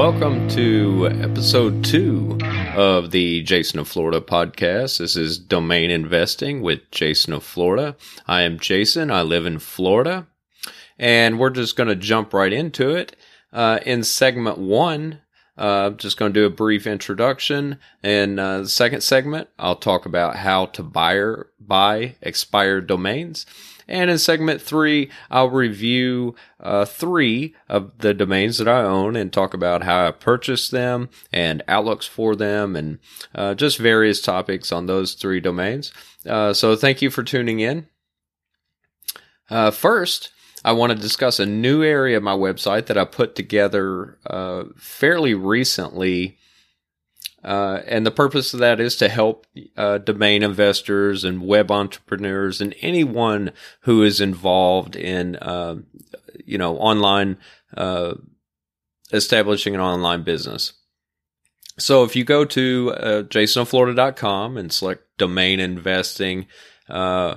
Welcome to episode two of the Jason of Florida podcast. This is Domain Investing with Jason of Florida. I am Jason. I live in Florida, and we're just going to jump right into it. Uh, in segment one, uh, just going to do a brief introduction. In uh, the second segment, I'll talk about how to buy, buy expired domains. And in segment three, I'll review uh, three of the domains that I own and talk about how I purchased them and outlooks for them and uh, just various topics on those three domains. Uh, so thank you for tuning in. Uh, first, I want to discuss a new area of my website that I put together uh, fairly recently uh, and the purpose of that is to help uh, domain investors and web entrepreneurs and anyone who is involved in, uh, you know, online, uh, establishing an online business. So if you go to uh, jasonflorida.com and select domain investing uh,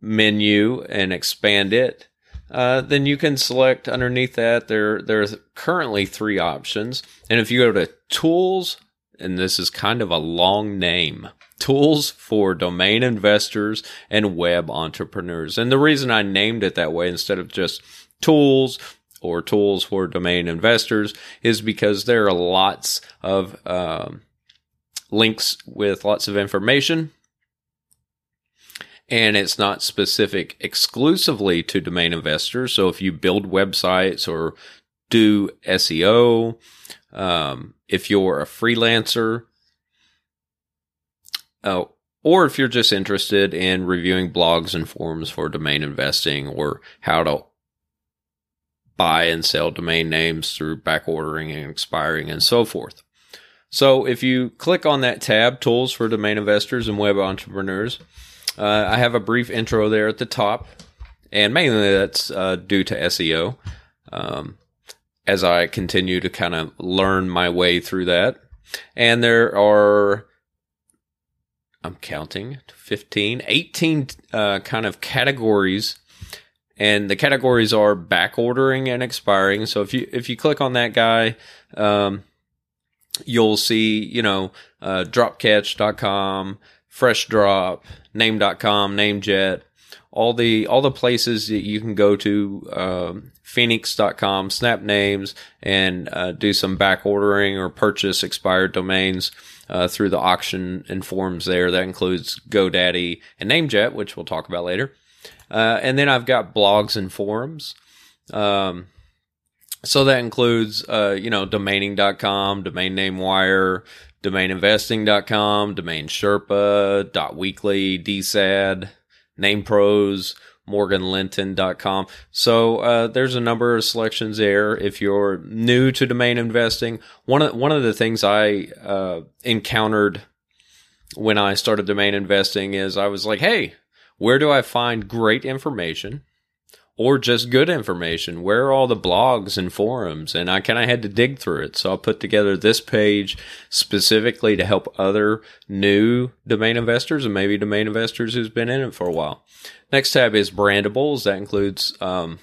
menu and expand it, uh, then you can select underneath that there there are currently three options and if you go to tools and this is kind of a long name tools for domain investors and web entrepreneurs. And the reason I named it that way instead of just tools or tools for domain investors is because there are lots of um, links with lots of information. And it's not specific exclusively to domain investors. So if you build websites or do SEO, um, if you're a freelancer, uh, or if you're just interested in reviewing blogs and forums for domain investing or how to buy and sell domain names through back ordering and expiring and so forth. So if you click on that tab, Tools for Domain Investors and Web Entrepreneurs, uh, I have a brief intro there at the top, and mainly that's uh, due to SEO. Um, as I continue to kind of learn my way through that. And there are, I'm counting 15, 18 uh, kind of categories. And the categories are back ordering and expiring. So if you if you click on that guy, um, you'll see, you know, uh, dropcatch.com, FreshDrop, name.com, NameJet, all the all the places that you can go to um, phoenix.com, snap names, and uh, do some back ordering or purchase expired domains uh, through the auction and forums there. That includes GoDaddy and NameJet, which we'll talk about later. Uh, and then I've got blogs and forums. Um, so that includes, uh, you know, domaining.com, domain name wire, domaininvesting.com, domain sherpa, weekly, dsad, name pros, morganlinton.com. So uh, there's a number of selections there. If you're new to domain investing, one of one of the things I uh, encountered when I started domain investing is I was like, hey, where do I find great information? Or just good information. Where are all the blogs and forums? And I kind of had to dig through it. So I put together this page specifically to help other new domain investors and maybe domain investors who's been in it for a while. Next tab is brandables. That includes, um,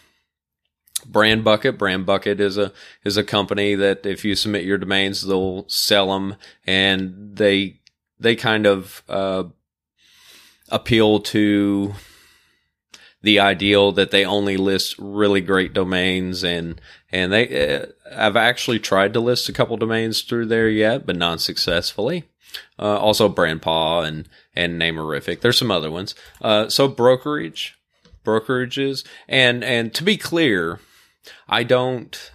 Brand Bucket. Brand Bucket is a is a company that if you submit your domains, they'll sell them, and they they kind of uh, appeal to the ideal that they only list really great domains and and they uh, I've actually tried to list a couple domains through there yet, but not successfully. Uh, also Brandpa and and Namerific. There's some other ones. Uh, so brokerage, brokerages, and and to be clear, I don't.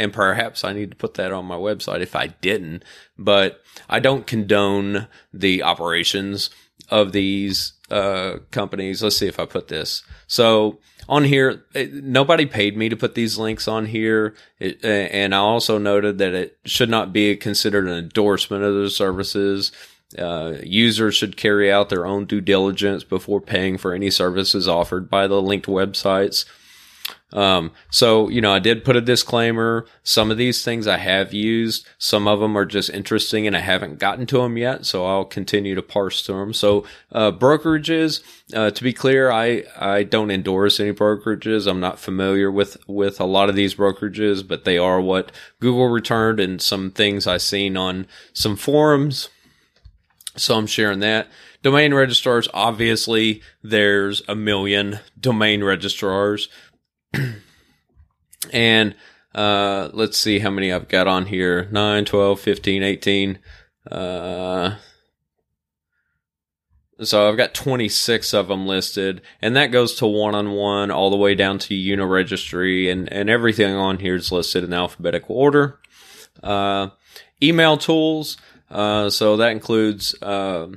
And perhaps I need to put that on my website if I didn't, but I don't condone the operations of these uh, companies. Let's see if I put this. So on here, it, nobody paid me to put these links on here. It, and I also noted that it should not be considered an endorsement of the services. Uh, users should carry out their own due diligence before paying for any services offered by the linked websites. Um, so, you know, I did put a disclaimer. Some of these things I have used. Some of them are just interesting and I haven't gotten to them yet. So I'll continue to parse through them. So, uh, brokerages, uh, to be clear, I, I don't endorse any brokerages. I'm not familiar with, with a lot of these brokerages, but they are what Google returned and some things I've seen on some forums. So I'm sharing that. Domain registrars, obviously, there's a million domain registrars. and uh, let's see how many I've got on here 9, 12, 15, 18. Uh, so I've got 26 of them listed, and that goes to one on one all the way down to Uniregistry, and, and everything on here is listed in alphabetical order. Uh, email tools, uh, so that includes uh,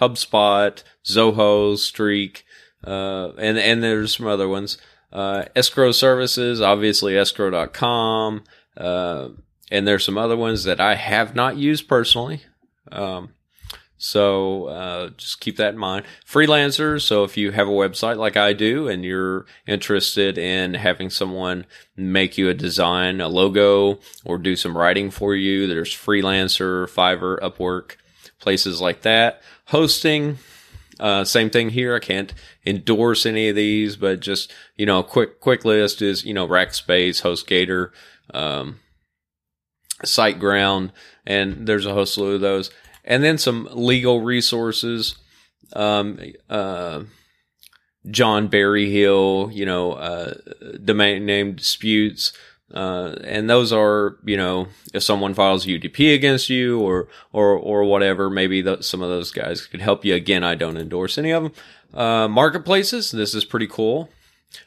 HubSpot, Zoho, Streak, uh, and and there's some other ones. Uh, escrow services, obviously escrow.com. Uh, and there's some other ones that I have not used personally. Um, so uh, just keep that in mind. Freelancers. So if you have a website like I do and you're interested in having someone make you a design, a logo, or do some writing for you, there's Freelancer, Fiverr, Upwork, places like that. Hosting. Uh, same thing here. I can't endorse any of these, but just, you know, quick, quick list is, you know, Rackspace, HostGator, um, SiteGround, and there's a whole slew of those. And then some legal resources, um, uh, John Berryhill, you know, uh, domain name disputes, uh, and those are, you know, if someone files UDRP against you or, or, or whatever, maybe the, some of those guys could help you. Again, I don't endorse any of them. Uh, marketplaces, this is pretty cool.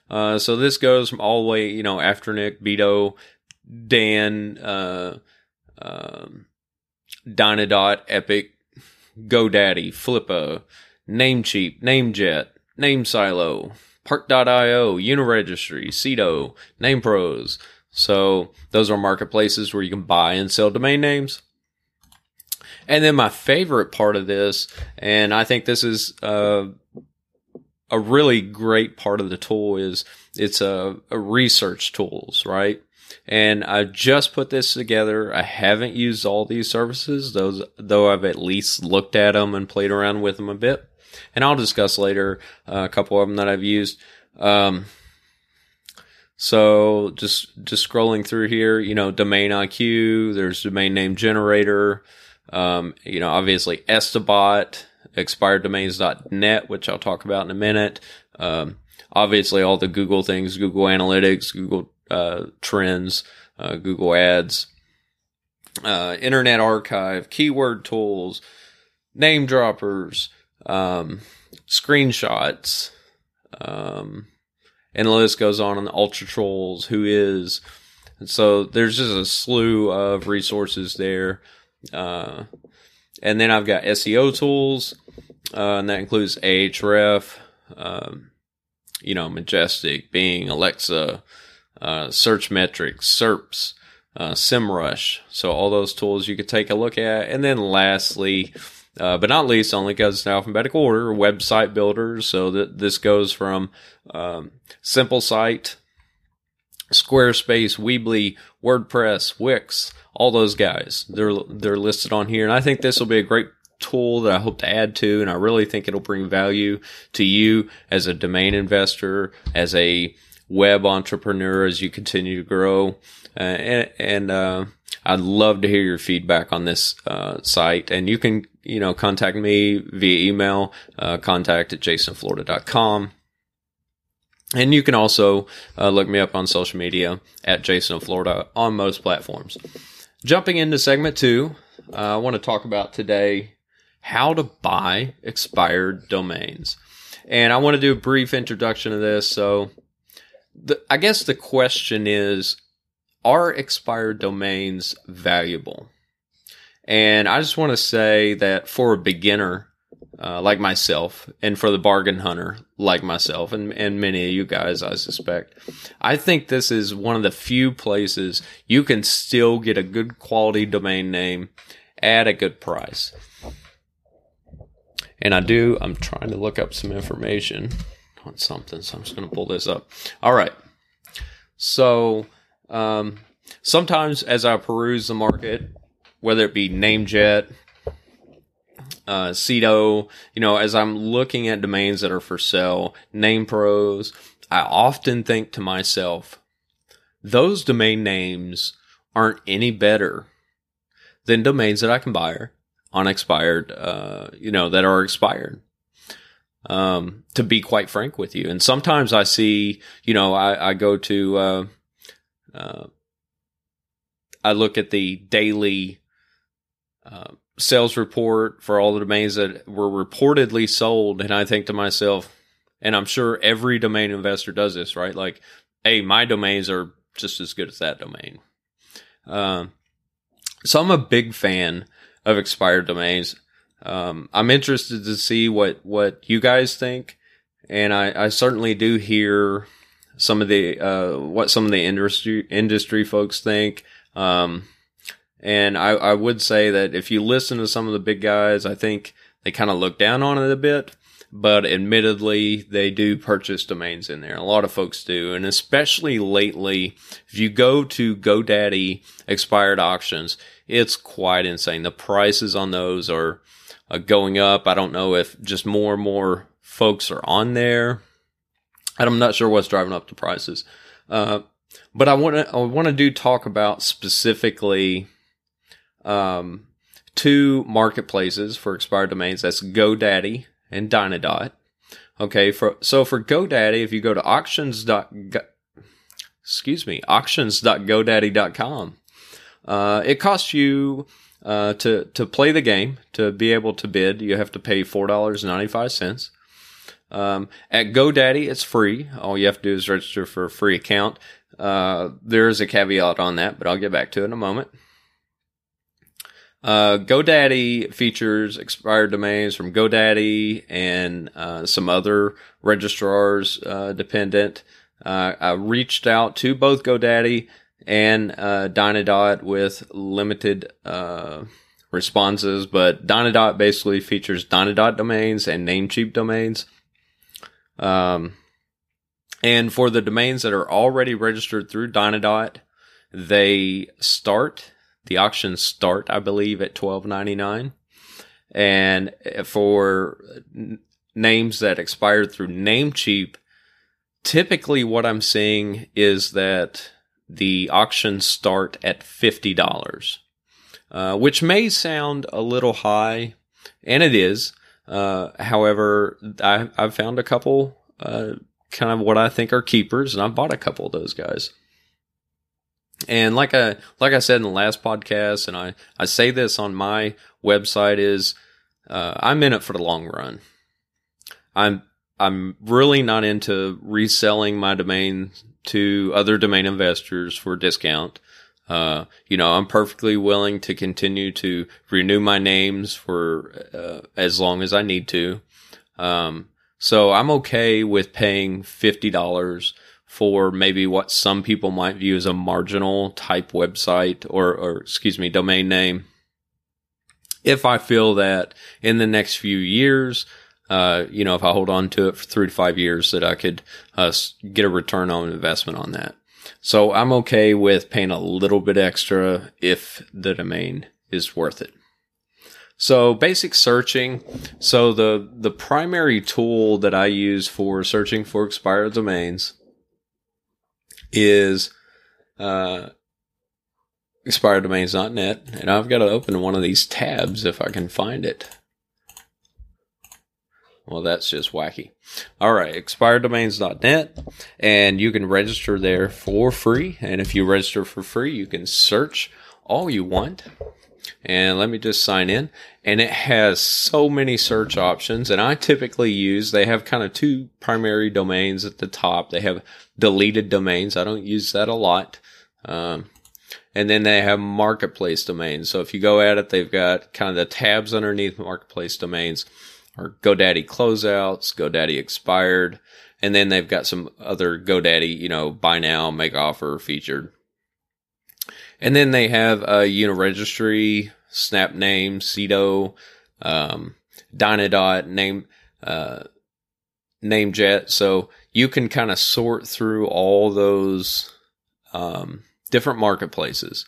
Uh, so this goes from all the way, you know, after Nick, Bido, Dan, uh, um, Dynadot, Epik, GoDaddy, Flippa, Namecheap, Namejet, NameSilo, Park.io, Uniregistry, Sedo, NamePros, so those are marketplaces where you can buy and sell domain names. And then my favorite part of this, and I think this is uh, a really great part of the tool, is it's a, a research tools, right? And I just put this together. I haven't used all these services, those though I've at least looked at them and played around with them a bit. And I'll discuss later uh, a couple of them that I've used. Um, so just just scrolling through here, you know, domain IQ, there's domain name generator, um, you know, obviously Estibot, expireddomains.net, which I'll talk about in a minute. Um, obviously all the Google things, Google Analytics, Google uh, Trends, uh, Google Ads, uh, Internet Archive, keyword tools, name droppers, um, screenshots, um, and the list goes on on the UltraTools who is and so there's just a slew of resources there uh, and then i've got seo tools uh, and that includes ahref um, you know majestic bing alexa uh, Searchmetrics serps uh, SEMrush. So all those tools you could take a look at. And then lastly, uh, but not least, only because it's alphabetical order, website builders. So that this goes from um, Simple Site, Squarespace, Weebly, WordPress, Wix, all those guys. They're they're listed on here, and I think this will be a great tool that I hope to add to, and I really think it'll bring value to you as a domain investor, as a web entrepreneur, as you continue to grow, uh, and, and uh, I'd love to hear your feedback on this uh, site. And you can, you know, contact me via email, uh, contact at jasonflorida.com. And you can also uh, look me up on social media at Jason Florida on most platforms. Jumping into segment two, uh, I want to talk about today how to buy expired domains. And I want to do a brief introduction of this. So, the, I guess the question is are expired domains valuable? And I just want to say that for a beginner uh, like myself, and for the bargain hunter like myself, and, and many of you guys, I suspect, I think this is one of the few places you can still get a good quality domain name at a good price. And I do, I'm trying to look up some information on something, so I'm just going to pull this up. All right. So um, sometimes as I peruse the market, whether it be Namejet, uh, Sedo, you know, as I'm looking at domains that are for sale, name pros, I often think to myself, those domain names aren't any better than domains that I can buy on expired, uh, you know, that are expired. Um, to be quite frank with you. And sometimes I see, you know, I, I go to, uh, uh, I look at the daily, uh, sales report for all the domains that were reportedly sold. And I think to myself, and I'm sure every domain investor does this, right? Like, hey, my domains are just as good as that domain. Um, so I'm a big fan of expired domains. Um, I'm interested to see what, what you guys think. And I, I certainly do hear some of the, uh, what some of the industry, industry folks think. Um, and I, I would say that if you listen to some of the big guys, I think they kind of look down on it a bit but admittedly, they do purchase domains in there. A lot of folks do. And especially lately, if you go to GoDaddy expired auctions, it's quite insane. The prices on those are uh, going up. I don't know if just more and more folks are on there. And I'm not sure what's driving up the prices. Uh, but I want to, I want to do talk about specifically, um, two marketplaces for expired domains. That's GoDaddy and Dynadot. Okay, for so for GoDaddy, if you go to auctions. excuse me, auctions.godaddy.com, uh, it costs you uh, to to play the game to be able to bid. You have to pay four dollars ninety five cents. Um, at GoDaddy, it's free. All you have to do is register for a free account. Uh, there is a caveat on that, but I'll get back to it in a moment. Uh, GoDaddy features expired domains from GoDaddy and uh, some other registrars uh, dependent. Uh, I reached out to both GoDaddy and uh, Dynadot with limited responses, but Dynadot basically features Dynadot domains and Namecheap domains. Um, and for the domains that are already registered through Dynadot, they start the auctions start, I believe, at twelve ninety nine, and for names that expired through Namecheap, typically what I'm seeing is that the auctions start at fifty dollars, uh, which may sound a little high, and it is. Uh, however, I, I've found a couple, uh, kind of what I think are keepers, and I've bought a couple of those guys. And like I like I said in the last podcast, and I I say this on my website is uh, I'm in it for the long run. I'm I'm really not into reselling my domain to other domain investors for a discount. Uh, you know, I'm perfectly willing to continue to renew my names for uh, as long as I need to. Um, so I'm okay with paying fifty dollars for maybe what some people might view as a marginal type website or, or excuse me, domain name. If I feel that in the next few years, uh, you know, if I hold on to it for three to five years, that I could uh, get a return on investment on that. So I'm okay with paying a little bit extra if the domain is worth it. So basic searching. So the the primary tool that I use for searching for expired domains is uh, expireddomains.net, and I've got to open one of these tabs if I can find it. Well, that's just wacky. All right, expireddomains.net, and you can register there for free. And if you register for free, you can search all you want. And let me just sign in. And it has so many search options. And I typically use, they have kind of two primary domains at the top. They have deleted domains. I don't use that a lot. Um, and then they have marketplace domains. So if you go at it, they've got kind of the tabs underneath marketplace domains or GoDaddy closeouts, GoDaddy expired, and then they've got some other GoDaddy, you know, buy now, make offer featured. And then they have a Uniregistry, Snap Name, Sedo, um, Dynadot, Name, uh, Namejet. So you can kind of sort through all those um, different marketplaces,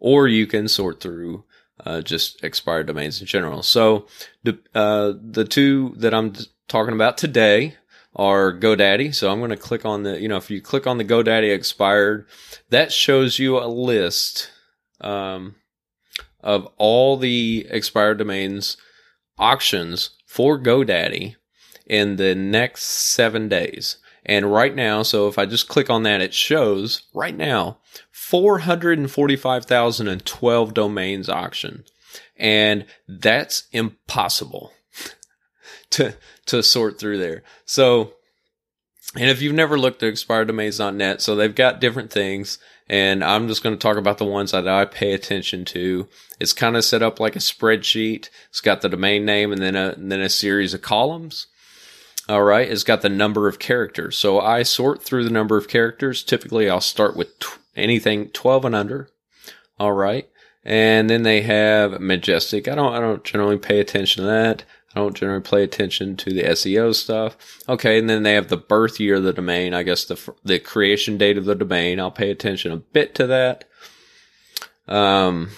or you can sort through uh, just expired domains in general. So the uh, the two that I'm talking about today are GoDaddy. So I'm going to click on the, you know, if you click on the GoDaddy expired, that shows you a list um, of all the expired domains auctions for GoDaddy in the next seven days. And right now, so if I just click on that, it shows right now 445,012 domains auction. And that's impossible to, to sort through there. So, and if you've never looked at expireddomains.net, so they've got different things. And I'm just going to talk about the ones that I pay attention to. It's kind of set up like a spreadsheet. It's got the domain name and then a, and then a series of columns. All right. It's got the number of characters. So I sort through the number of characters. Typically I'll start with anything 12 and under. All right. And then they have majestic. I don't, I don't generally pay attention to that. I don't generally pay attention to the SEO stuff. Okay, and then they have the birth year of the domain. I guess the the creation date of the domain. I'll pay attention a bit to that. Um,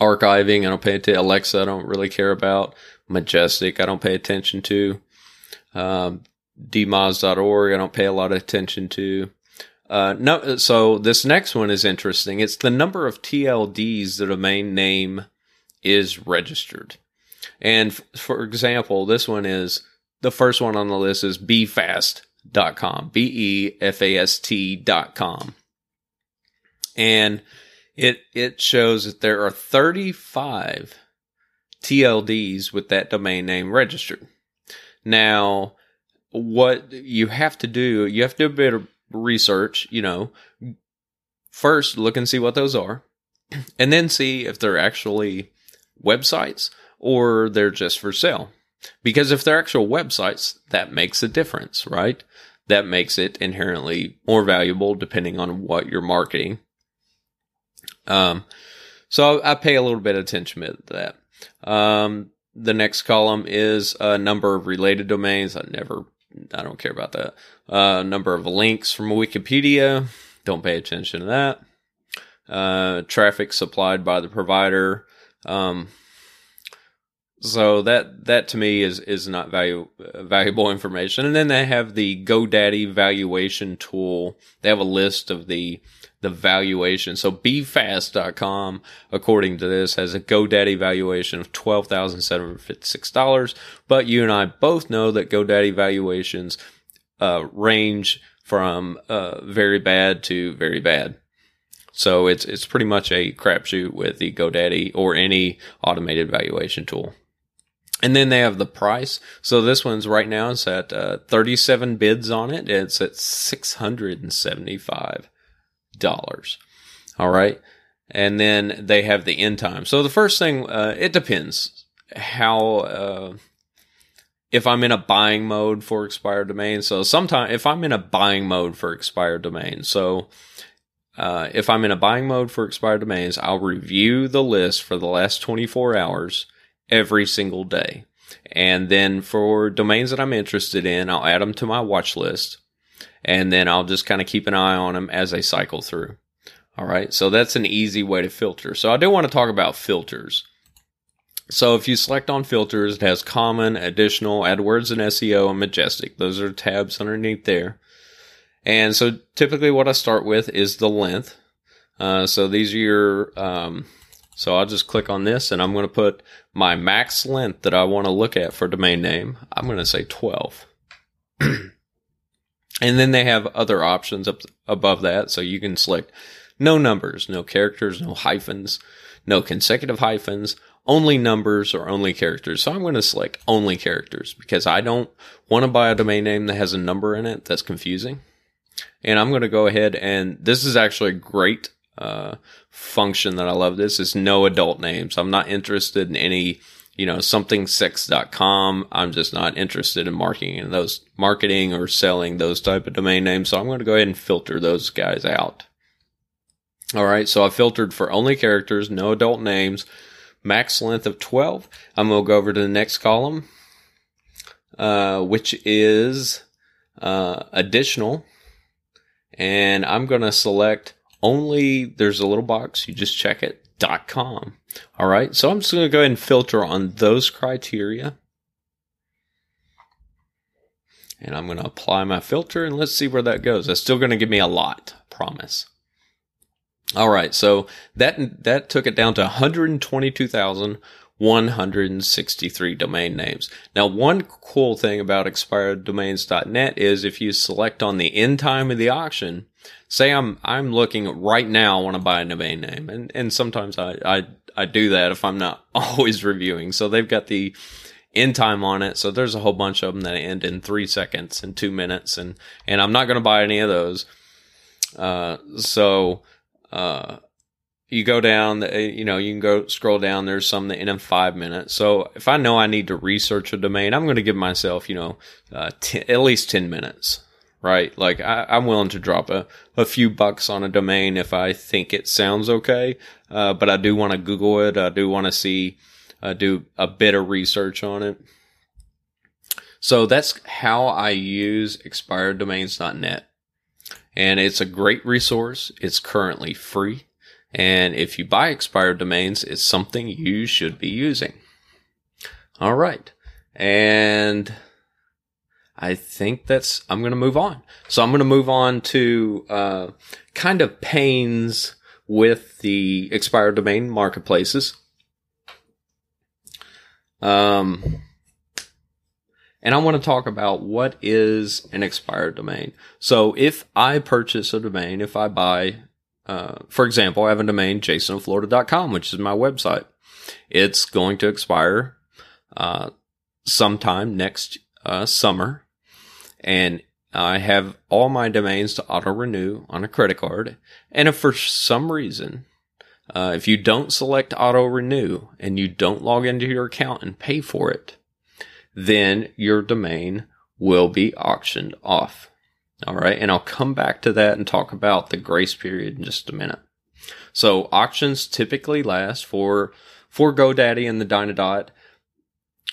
archiving. I don't pay attention. Alexa. I don't really care about. Majestic. I don't pay attention to. Um. I don't pay a lot of attention to. Uh, no, so this next one is interesting. It's the number of TLDs the domain name is registered. And f- for example, this one is the first one on the list is befast.com, B E F A S T.com. And it it shows that there are 35 TLDs with that domain name registered. Now, what you have to do, you have to do a bit of research, you know. First, look and see what those are, and then see if they're actually websites or they're just for sale. Because if they're actual websites, that makes a difference, right? That makes it inherently more valuable depending on what you're marketing. Um, so I pay a little bit of attention to that. Um, the next column is a number of related domains. I never, I don't care about that. Uh, number of links from Wikipedia. Don't pay attention to that. Uh, traffic supplied by the provider. Um, so that that to me is is not value valuable information. And then they have the GoDaddy valuation tool. They have a list of the the valuation. So befast.com, according to this, has a GoDaddy valuation of $12,756. But you and I both know that GoDaddy valuations uh, range from uh, very bad to very bad. So it's it's pretty much a crapshoot with the GoDaddy or any automated valuation tool. And then they have the price. So this one's right now it's at uh, 37 bids on it. It's at $675. All right. And then they have the end time. So the first thing, uh, it depends how, uh, if I'm in a buying mode for expired domains. So sometimes if I'm in a buying mode for expired domains, so uh, if I'm in a buying mode for expired domains, I'll review the list for the last 24 hours every single day. And then for domains that I'm interested in, I'll add them to my watch list. And then I'll just kind of keep an eye on them as they cycle through. All right. So that's an easy way to filter. So I do want to talk about filters. So if you select on filters, it has common, additional, AdWords and SEO, and majestic. Those are tabs underneath there. And so typically what I start with is the length. Uh, so these are your um, so I'll just click on this and I'm going to put my max length that I want to look at for domain name. I'm going to say 12. and then they have other options up above that. So you can select no numbers, no characters, no hyphens, no consecutive hyphens, only numbers or only characters. So I'm going to select only characters because I don't want to buy a domain name that has a number in it that's confusing. And I'm going to go ahead and this is actually great function that I love. This is no adult names. I'm not interested in any, you know, somethingsex.com. I'm just not interested in marketing and those marketing or selling those type of domain names. So I'm going to go ahead and filter those guys out. All right. So I filtered for only characters, no adult names, max length of 12. I'm going to go over to the next column, uh, which is, uh, additional and I'm going to select only, there's a little box, you just check it, dot .com. All right. So I'm just going to go ahead and filter on those criteria. And I'm going to apply my filter and let's see where that goes. That's still going to give me a lot, promise. All right. So that, that took it down to 122,163 domain names. Now, one cool thing about expireddomains.net is if you select on the end time of the auction, say I'm I'm looking right now I want to buy a domain name and and sometimes I, I I do that if I'm not always reviewing. So they've got the end time on it. So there's a whole bunch of them that end in three seconds and two minutes, and and I'm not going to buy any of those. Uh, so uh, you go down, you know, you can go scroll down. There's some that end in five minutes. So if I know I need to research a domain, I'm going to give myself, you know, uh, at least ten minutes right? Like I, am willing to drop a, a few bucks on a domain if I think it sounds okay. Uh, but I do want to Google it. I do want to see, uh, do a bit of research on it. So that's how I use expireddomains.net. And it's a great resource. It's currently free. And if you buy expired domains, it's something you should be using. All right. And I think that's, I'm going to move on. So I'm going to move on to, uh, kind of pains with the expired domain marketplaces. Um, and I want to talk about what is an expired domain. So if I purchase a domain, if I buy, uh, for example, I have a domain, jasonoflorida.com, which is my website. It's going to expire, uh, sometime next, uh, summer and I have all my domains to auto renew on a credit card. And if for some reason, uh, if you don't select auto renew and you don't log into your account and pay for it, then your domain will be auctioned off. All right. And I'll come back to that and talk about the grace period in just a minute. So auctions typically last for, for GoDaddy and the Dynadot.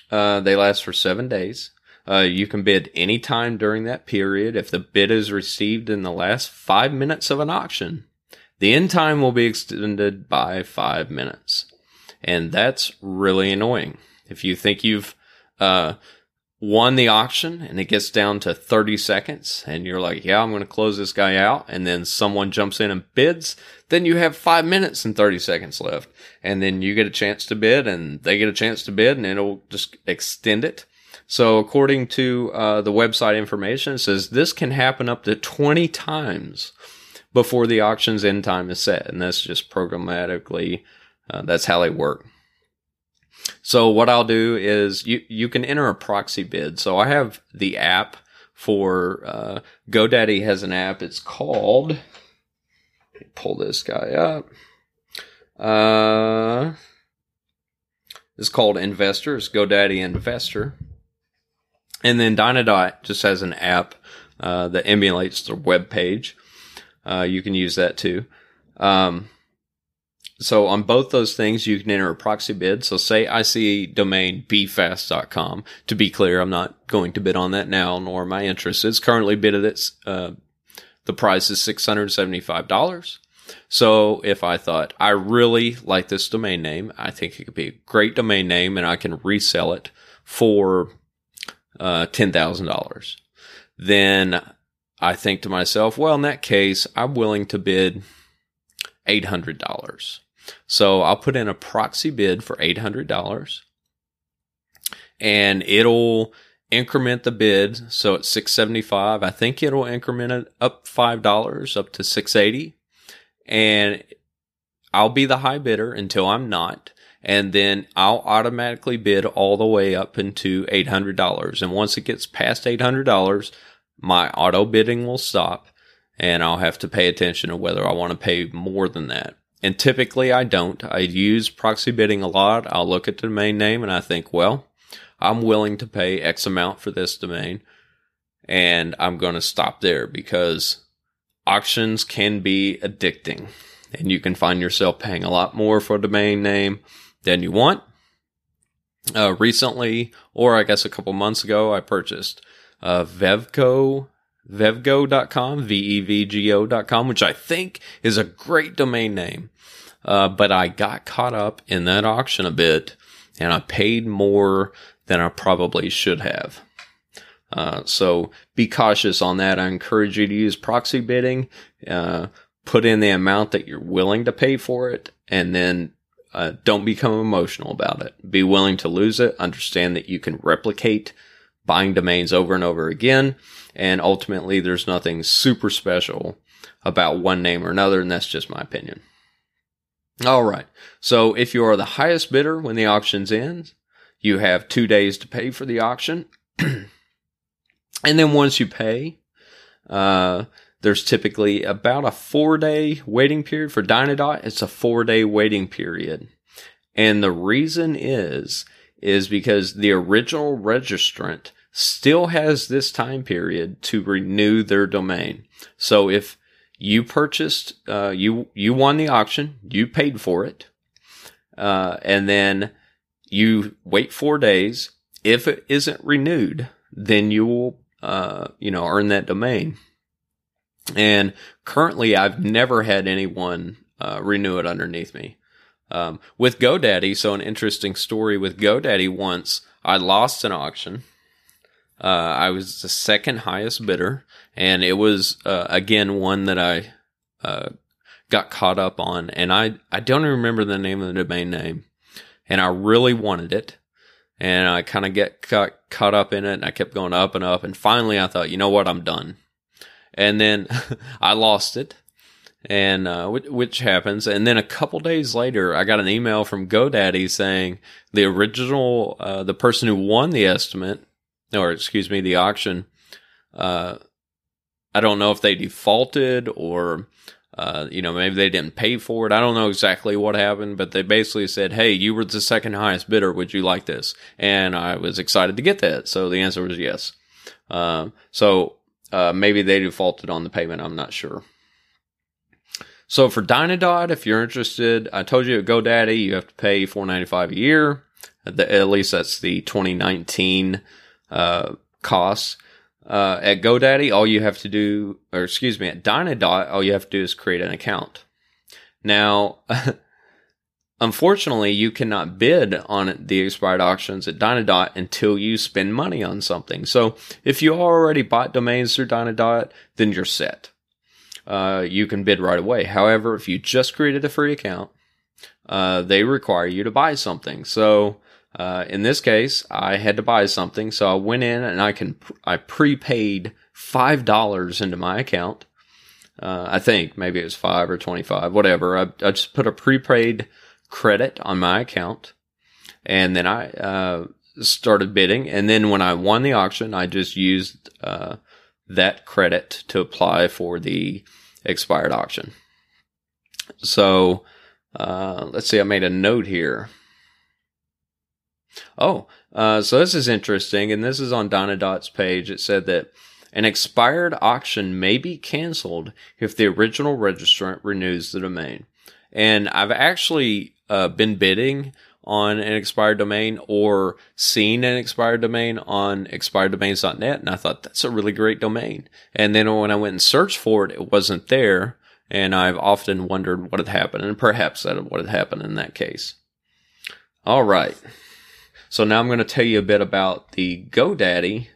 Uh, they last for seven days. Uh, you can bid anytime during that period. If the bid is received in the last five minutes of an auction, the end time will be extended by five minutes. And that's really annoying. If you think you've uh, won the auction and it gets down to 30 seconds and you're like, yeah, I'm going to close this guy out. And then someone jumps in and bids, then you have five minutes and 30 seconds left. And then you get a chance to bid and they get a chance to bid and it'll just extend it. So according to uh, the website information, it says this can happen up to 20 times before the auction's end time is set. And that's just programmatically, uh, that's how they work. So what I'll do is you, you can enter a proxy bid. So I have the app for, uh, GoDaddy has an app. It's called, pull this guy up. Uh, it's called Investors, GoDaddy Investor. And then Dynadot just has an app uh, that emulates the web page. Uh, you can use that too. Um, so on both those things, you can enter a proxy bid. So say I see domain befast.com. To be clear, I'm not going to bid on that now, nor am I interested. It's currently bid at uh, the price is $675. So if I thought I really like this domain name, I think it could be a great domain name and I can resell it for uh, $10,000. Then I think to myself, well, in that case, I'm willing to bid $800. So I'll put in a proxy bid for $800 and it'll increment the bid. So it's 675. I think it'll increment it up $5 up to 680 and I'll be the high bidder until I'm not and then I'll automatically bid all the way up into $800. And once it gets past $800, my auto bidding will stop and I'll have to pay attention to whether I want to pay more than that. And typically I don't. I use proxy bidding a lot. I'll look at the domain name and I think, well, I'm willing to pay X amount for this domain and I'm going to stop there because auctions can be addicting and you can find yourself paying a lot more for a domain name than you want. Uh, recently, or I guess a couple months ago, I purchased uh, Vevgo, vevgo.com, V-E-V-G-O.com, which I think is a great domain name. Uh, but I got caught up in that auction a bit and I paid more than I probably should have. Uh, so be cautious on that. I encourage you to use proxy bidding. Uh, put in the amount that you're willing to pay for it and then uh, don't become emotional about it. Be willing to lose it. Understand that you can replicate buying domains over and over again. And ultimately, there's nothing super special about one name or another. And that's just my opinion. All right. So if you are the highest bidder when the auction's ends, you have two days to pay for the auction. and then once you pay, uh, there's typically about a four day waiting period for Dynadot. It's a four day waiting period. And the reason is, is because the original registrant still has this time period to renew their domain. So if you purchased, uh, you, you won the auction, you paid for it, uh, and then you wait four days. If it isn't renewed, then you will, uh, you know, earn that domain. And currently, I've never had anyone uh, renew it underneath me. Um, with GoDaddy, so an interesting story with GoDaddy once, I lost an auction. Uh, I was the second highest bidder, and it was, uh, again, one that I uh, got caught up on. And I, I don't remember the name of the domain name. And I really wanted it. And I kind of get got caught up in it, and I kept going up and up. And finally, I thought, you know what, I'm done and then I lost it, and uh, which happens. And then a couple days later, I got an email from GoDaddy saying the original, uh, the person who won the estimate, or excuse me, the auction. Uh, I don't know if they defaulted or. Uh, you know, maybe they didn't pay for it. I don't know exactly what happened, but they basically said, Hey, you were the second highest bidder. Would you like this? And I was excited to get that. So the answer was yes. Um, so uh, maybe they defaulted on the payment. I'm not sure. So for Dynadot, if you're interested, I told you at GoDaddy you have to pay $4.95 a year. At least that's the 2019 uh, costs. Uh, at GoDaddy, all you have to do, or excuse me, at Dynadot, all you have to do is create an account. Now, Unfortunately, you cannot bid on the expired auctions at Dynadot until you spend money on something. So if you already bought domains through Dynadot, then you're set. Uh, you can bid right away. However, if you just created a free account, uh, they require you to buy something. So uh, in this case, I had to buy something. So I went in and I can I prepaid five dollars into my account. Uh, I think maybe it was five or twenty five, whatever. I, I just put a prepaid credit on my account. And then I uh, started bidding. And then when I won the auction, I just used uh, that credit to apply for the expired auction. So uh, let's see, I made a note here. Oh, uh, so this is interesting, and this is on Dynadot's page. It said that an expired auction may be canceled if the original registrant renews the domain. And I've actually uh, been bidding on an expired domain or seen an expired domain on expireddomains.net. And I thought that's a really great domain. And then when I went and searched for it, it wasn't there. And I've often wondered what had happened. And perhaps that what had happened in that case. All right. So now I'm going to tell you a bit about the GoDaddy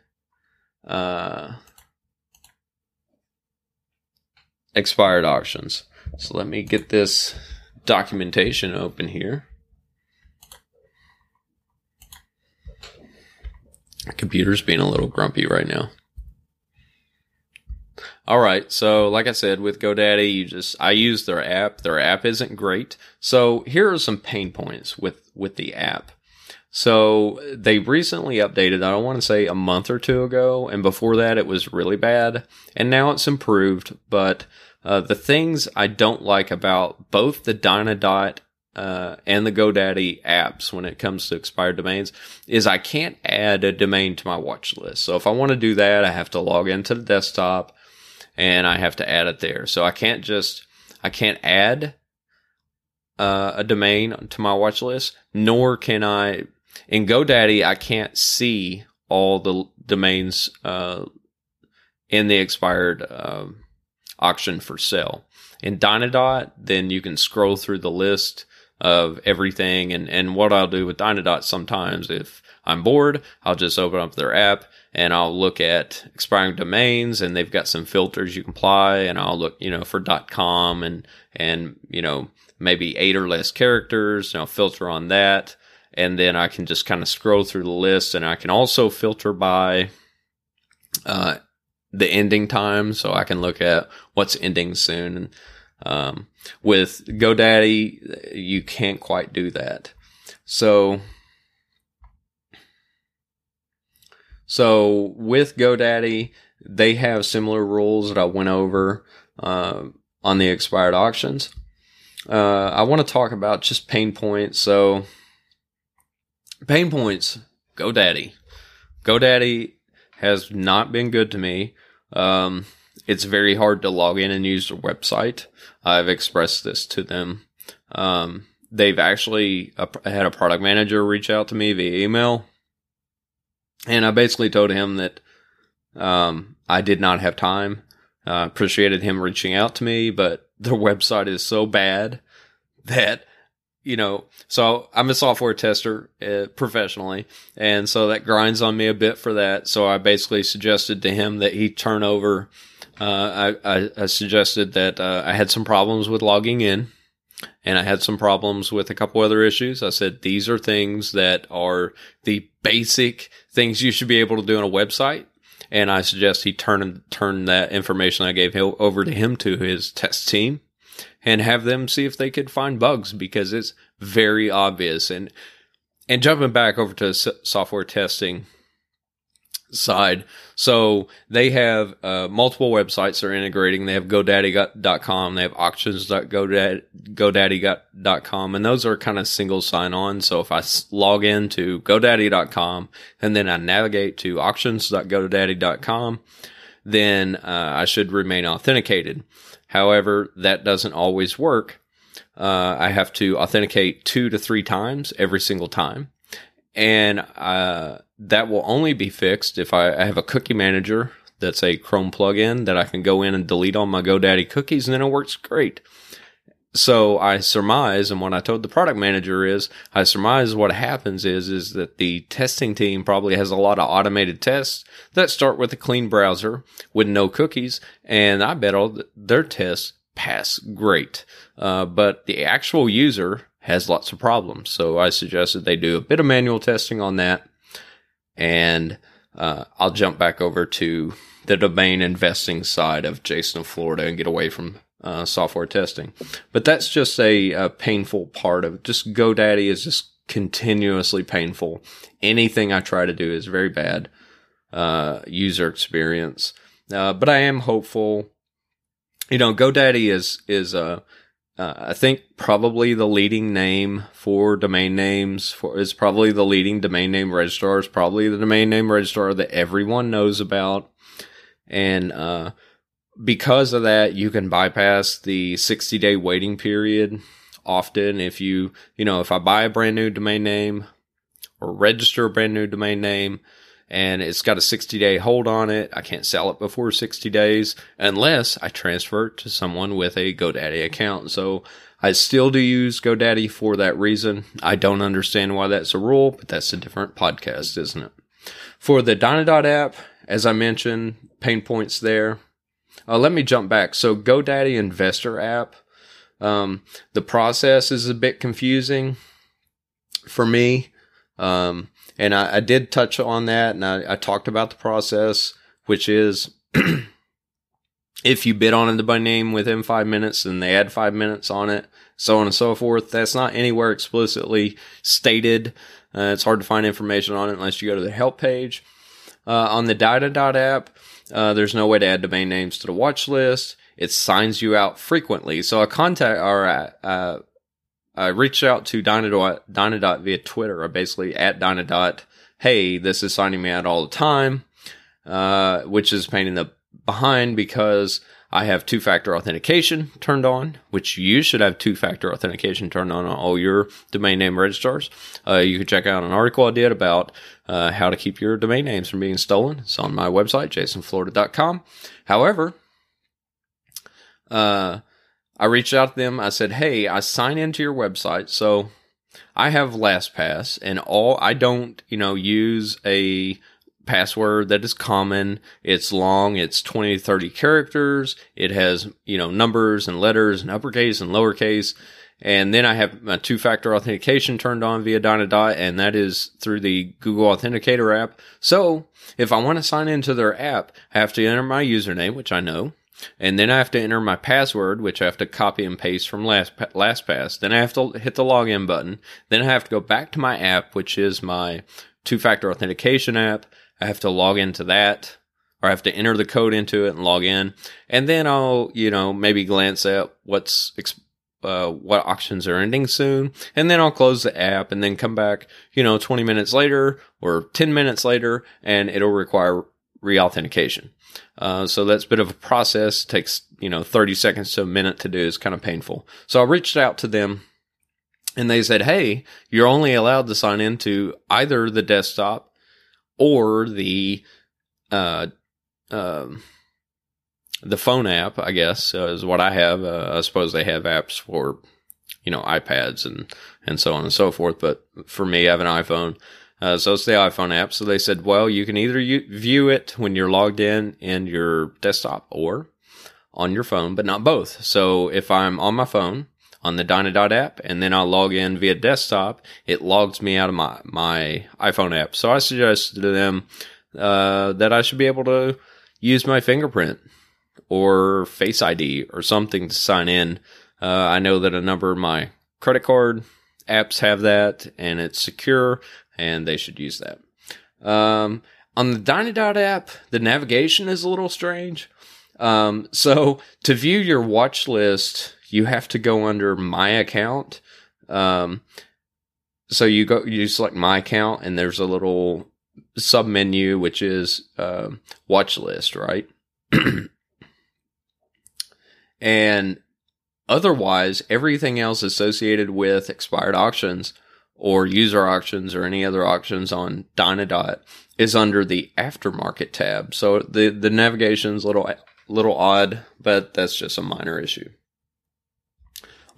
uh, expired auctions. So let me get this documentation open here. Computer's being a little grumpy right now. All right, so like I said, with GoDaddy, you just I use their app. Their app isn't great. So here are some pain points with with the app. So they recently updated, I don't want to say a month or two ago, and before that it was really bad, and now it's improved, but uh, the things I don't like about both the Dynadot uh, and the GoDaddy apps when it comes to expired domains is I can't add a domain to my watch list. So if I want to do that, I have to log into the desktop and I have to add it there. So I can't just, I can't add uh, a domain to my watch list, nor can I, in GoDaddy, I can't see all the domains uh, in the expired um, auction for sale. In Dynadot, then you can scroll through the list of everything. And, and what I'll do with Dynadot sometimes, if I'm bored, I'll just open up their app and I'll look at expiring domains and they've got some filters you can apply and I'll look, you know, for .com and, and, you know, maybe eight or less characters and I'll filter on that. And then I can just kind of scroll through the list and I can also filter by, uh, the ending time. So I can look at what's ending soon. Um, with GoDaddy, you can't quite do that. So, so with GoDaddy, they have similar rules that I went over uh, on the expired auctions. Uh, I want to talk about just pain points. So, pain points. GoDaddy. GoDaddy has not been good to me. Um, it's very hard to log in and use their website. I've expressed this to them. Um, they've actually had a product manager reach out to me via email, and I basically told him that um, I did not have time. Uh, appreciated him reaching out to me, but their website is so bad that you know, so I'm a software tester uh, professionally, and so that grinds on me a bit for that. So I basically suggested to him that he turn over uh, I, I, I, suggested that uh, I had some problems with logging in and I had some problems with a couple other issues. I said, these are things that are the basic things you should be able to do on a website. And I suggest he turn, turn that information I gave him over to him to his test team and have them see if they could find bugs because it's very obvious. And, and jumping back over to software testing, side. So they have uh, multiple websites they're integrating. They have GoDaddy.com. They have auctions.godaddy.com. And those are kind of single sign on. So if I log in into GoDaddy.com and then I navigate to auctions.godaddy.com, then uh, I should remain authenticated. However, that doesn't always work. Uh, I have to authenticate two to three times every single time. And uh, that will only be fixed if I, I have a cookie manager that's a Chrome plugin that I can go in and delete all my GoDaddy cookies, and then it works great. So I surmise, and what I told the product manager is, I surmise what happens is, is that the testing team probably has a lot of automated tests that start with a clean browser with no cookies, and I bet all their tests pass great. Uh, but the actual user has lots of problems. So I suggested they do a bit of manual testing on that and uh, I'll jump back over to the domain investing side of Jason of Florida and get away from uh, software testing. But that's just a, a, painful part of just GoDaddy is just continuously painful. Anything I try to do is very bad uh, user experience. Uh, but I am hopeful. You know, GoDaddy is is a uh, uh, I think probably the leading name for domain names for is probably the leading domain name registrar is probably the domain name registrar that everyone knows about, and uh, because of that, you can bypass the 60 day waiting period. Often, if you you know if I buy a brand new domain name or register a brand new domain name, and it's got a 60 day hold on it. I can't sell it before 60 days unless I transfer it to someone with a GoDaddy account. So I still do use GoDaddy for that reason. I don't understand why that's a rule, but that's a different podcast, isn't it? For the Dynadot app, as I mentioned, pain points there. Uh, let me jump back. So GoDaddy Investor app, um, the process is a bit confusing for me. Um, and I, I did touch on that, and I, I talked about the process, which is if you bid on it by name within five minutes, and they add five minutes on it, so on and so forth. That's not anywhere explicitly stated. Uh, it's hard to find information on it unless you go to the help page. Uh, on the Dynadot app, uh, there's no way to add domain names to the watch list. It signs you out frequently. So I contact or uh, I reached out to Dynadot, Dynadot via Twitter, or basically at Dynadot, hey, this is signing me out all the time, uh, which is pain in the behind because I have two factor authentication turned on, which you should have two factor authentication turned on on all your domain name registrars. Uh, you can check out an article I did about uh, how to keep your domain names from being stolen. It's on my website, jasonflorida.com. However, uh, I reached out to them. I said, Hey, I sign into your website. So I have LastPass and all, I don't, you know, use a password that is common. It's long. It's 20 to 30 characters. It has, you know, numbers and letters and uppercase and lowercase. And then I have my two factor authentication turned on via Dynadot, and that is through the Google Authenticator app. So if I want to sign into their app, I have to enter my username, which I know. And then I have to enter my password, which I have to copy and paste from last LastPass. Then I have to hit the login button. Then I have to go back to my app, which is my two factor authentication app. I have to log into that or I have to enter the code into it and log in. And then I'll, you know, maybe glance at what's, uh, what auctions are ending soon. And then I'll close the app and then come back, you know, 20 minutes later or 10 minutes later and it'll require reauthentication. Uh, so that's a bit of a process. It takes, you know, 30 seconds to a minute to do. It's kind of painful. So I reached out to them and they said, Hey, you're only allowed to sign into either the desktop or the, uh, um, the phone app, I guess, uh, is what I have. Uh, I suppose they have apps for, you know, iPads and, and so on and so forth. But for me, I have an iPhone. Uh, so it's the iPhone app. So they said, well, you can either u- view it when you're logged in in your desktop or on your phone, but not both. So if I'm on my phone on the Dynadot app and then I log in via desktop, it logs me out of my, my iPhone app. So I suggested to them uh, that I should be able to use my fingerprint or Face ID or something to sign in. Uh, I know that a number of my credit card apps have that and it's secure and they should use that. Um, on the Dynadot app, the navigation is a little strange. Um, so to view your watch list, you have to go under my account. Um, so you go, you select my account and there's a little sub menu, which is, uh, watch list, right? and otherwise, everything else associated with expired auctions or user auctions or any other auctions on Dynadot is under the aftermarket tab. So the the navigation's a little little odd, but that's just a minor issue.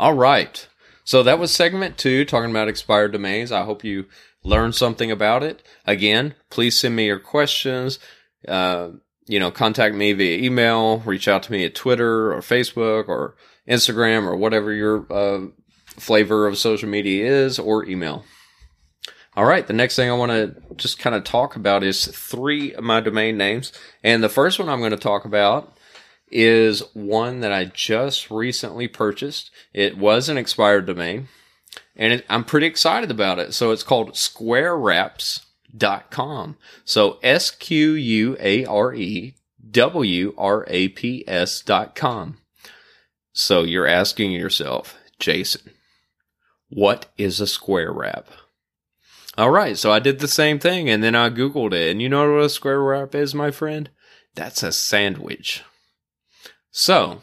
All right. So that was segment 2 talking about expired domains. I hope you learned something about it. Again, please send me your questions. Uh, you know, contact me via email, reach out to me at Twitter or Facebook or Instagram or whatever your uh, flavor of social media is or email. All right, the next thing I want to just kind of talk about is three of my domain names. And the first one I'm going to talk about is one that I just recently purchased. It was an expired domain, and it, I'm pretty excited about it. So it's called squarewraps.com. So S Q U A R E W R A P S.com. So you're asking yourself, Jason, what is a square wrap? All right, so I did the same thing and then I Googled it. And you know what a square wrap is, my friend? That's a sandwich. So,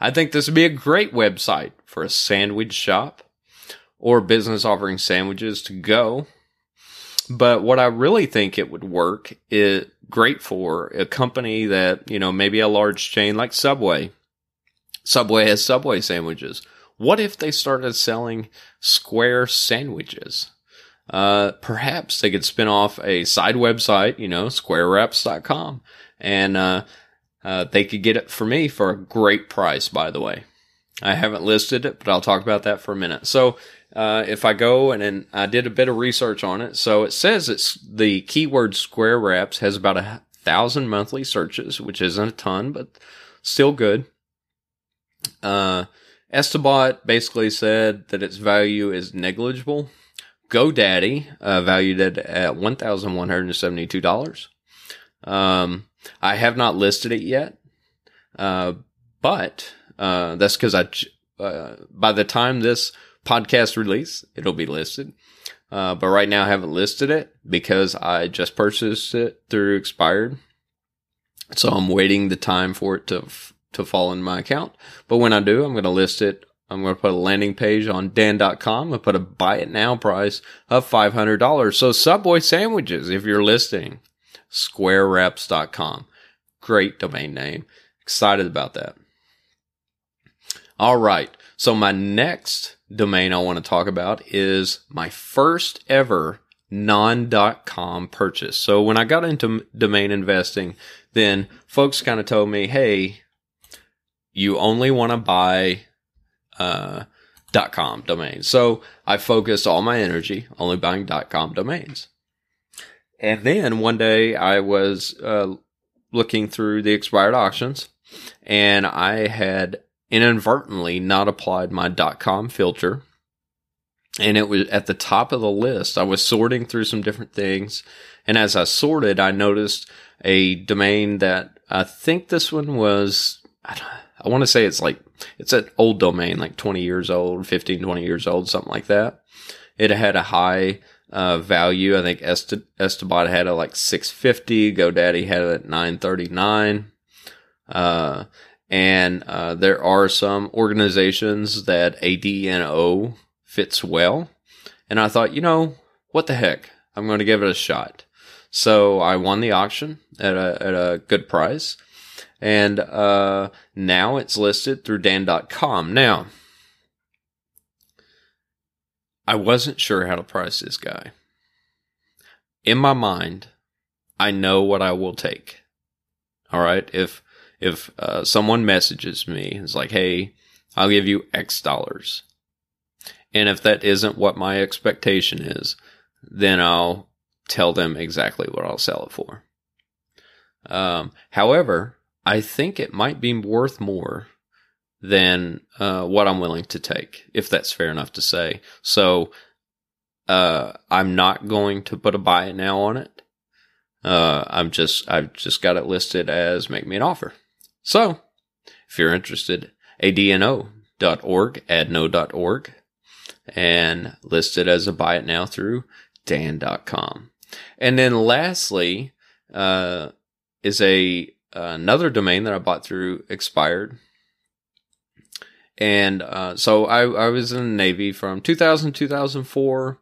I think this would be a great website for a sandwich shop or business offering sandwiches to go. But what I really think it would work is great for a company that, you know, maybe a large chain like Subway. Subway has Subway sandwiches what if they started selling square sandwiches? Uh, perhaps they could spin off a side website, you know, squarewraps.com, and uh, uh, they could get it for me for a great price, by the way. I haven't listed it, but I'll talk about that for a minute. So, uh, if I go and, and I did a bit of research on it, so it says it's the keyword square wraps has about a thousand monthly searches, which isn't a ton, but still good. Uh, Estibot basically said that its value is negligible. GoDaddy uh, valued it at $1,172. Um, I have not listed it yet, uh, but uh, that's because I uh, by the time this podcast release, it'll be listed. Uh, but right now, I haven't listed it because I just purchased it through expired, so I'm waiting the time for it to f- to fall in my account. But when I do, I'm going to list it. I'm going to put a landing page on Dan.com. I put a buy it now price of $500. So Subway sandwiches, if you're listing, squarewraps.com. Great domain name. Excited about that. All right. So my next domain I want to talk about is my first ever non.com purchase. So when I got into domain investing, then folks kind of told me, "Hey, you only want to buy uh, .com domains." So I focused all my energy only buying .com domains. And then one day I was uh, looking through the expired auctions, and I had inadvertently not applied my .com filter and it was at the top of the list. I was sorting through some different things, and as I sorted, I noticed a domain that I think this one was. I, I want to say it's like it's an old domain, like 20 years old, 15, 20 years old, something like that. It had a high uh, value. I think Est- Estibot had it like 650. GoDaddy had it at 939. Uh, and uh, there are some organizations that ADNO fits well. And I thought, you know, what the heck? I'm going to give it a shot. So I won the auction at a, at a good price. And uh, now it's listed through Dan.com. Now, I wasn't sure how to price this guy. In my mind, I know what I will take. All right. If if uh, someone messages me, it's like, "Hey, I'll give you X dollars," And if that isn't what my expectation is, then I'll tell them exactly what I'll sell it for. Um, however, I think it might be worth more than uh, what I'm willing to take, if that's fair enough to say. So uh, I'm not going to put a buy it now on it. Uh, I'm just I've just got it listed as make me an offer. So if you're interested, adno.org, adno.org and listed as a buy it now through Dan.com. And then lastly, uh, is a another domain that I bought through expired. And uh, so I, I was in the Navy from 2000 2004.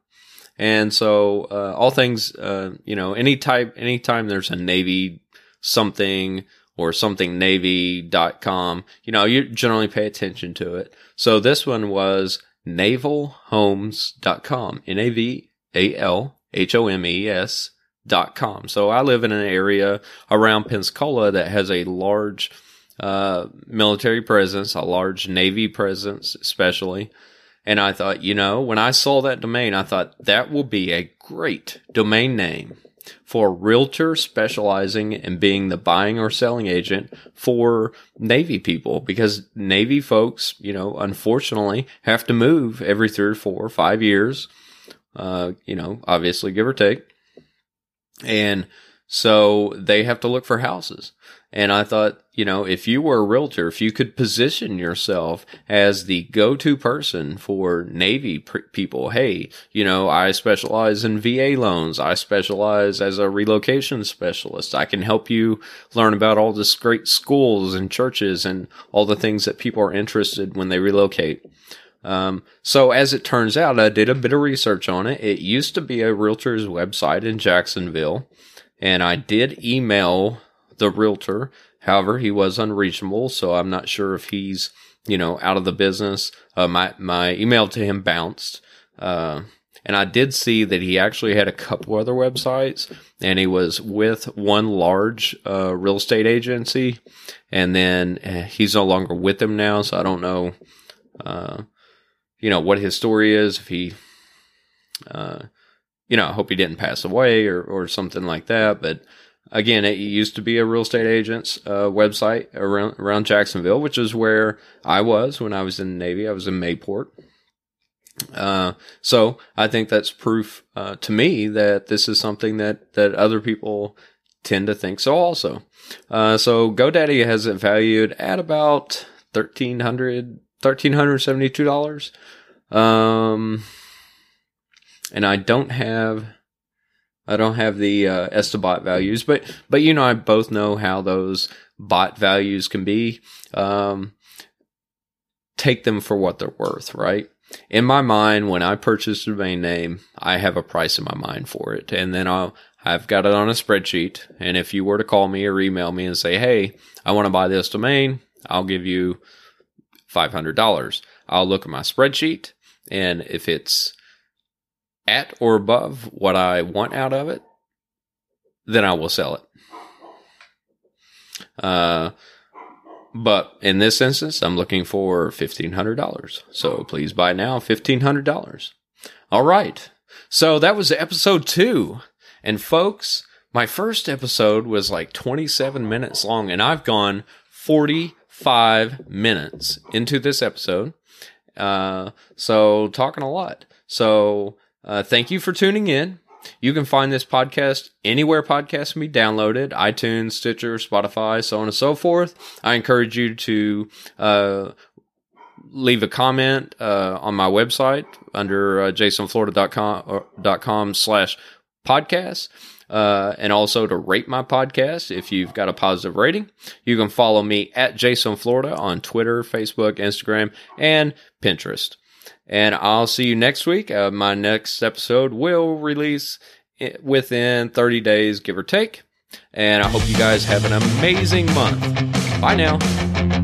And so uh, all things, uh, you know, any type, anytime there's a Navy something or something navy.com, you know, you generally pay attention to it. So this one was navalhomes.com. N A V A L H O M E S dot com. So I live in an area around Pensacola that has a large uh, military presence, a large Navy presence, especially. And I thought, you know, when I saw that domain, I thought that will be a great domain name for a realtor specializing in being the buying or selling agent for Navy people because Navy folks, you know, unfortunately have to move every three or four or five years, uh, you know, obviously give or take. And so they have to look for houses. And I thought, you know, if you were a realtor, if you could position yourself as the go-to person for Navy pr- people, hey, you know, I specialize in VA loans. I specialize as a relocation specialist. I can help you learn about all this great schools and churches and all the things that people are interested when they relocate. Um, so as it turns out, I did a bit of research on it. It used to be a realtor's website in Jacksonville, and I did email the realtor. However, he was unreasonable, so I'm not sure if he's you know out of the business. Uh, my my email to him bounced, uh, and I did see that he actually had a couple other websites, and he was with one large uh, real estate agency, and then uh, he's no longer with them now. So I don't know, uh, you know, what his story is. If he, uh, you know, I hope he didn't pass away or or something like that, but again, it used to be a real estate agent's uh, website around around Jacksonville, which is where I was when I was in the Navy. I was in Mayport. Uh, so I think that's proof uh, to me that this is something that that other people tend to think so also. Uh, so GoDaddy has it valued at about thirteen hundred thirteen hundred seventy two dollars. Um, and I don't have I don't have the uh, Estibot values, but but you know I both know how those bot values can be. Um, take them for what they're worth, right? In my mind, when I purchase a domain name, I have a price in my mind for it, and then I'll I've got it on a spreadsheet. And if you were to call me or email me and say, "Hey, I want to buy this domain," I'll give you five hundred dollars. I'll look at my spreadsheet, and if it's at or above what I want out of it, then I will sell it. Uh, but in this instance, I'm looking for $1,500. So please buy now $1,500. All right. So that was episode two. And folks, my first episode was like 27 minutes long, and I've gone 45 minutes into this episode. Uh, so talking a lot. So uh, thank you for tuning in. You can find this podcast anywhere podcasts can be downloaded iTunes, Stitcher, Spotify, so on and so forth. I encourage you to uh, leave a comment uh, on my website under uh, jasonflorida.com dot com slash podcast. Uh, and also to rate my podcast if you've got a positive rating. You can follow me at Jason Florida on Twitter, Facebook, Instagram, and Pinterest. And I'll see you next week. Uh, my next episode will release within 30 days, give or take. And I hope you guys have an amazing month. Bye now.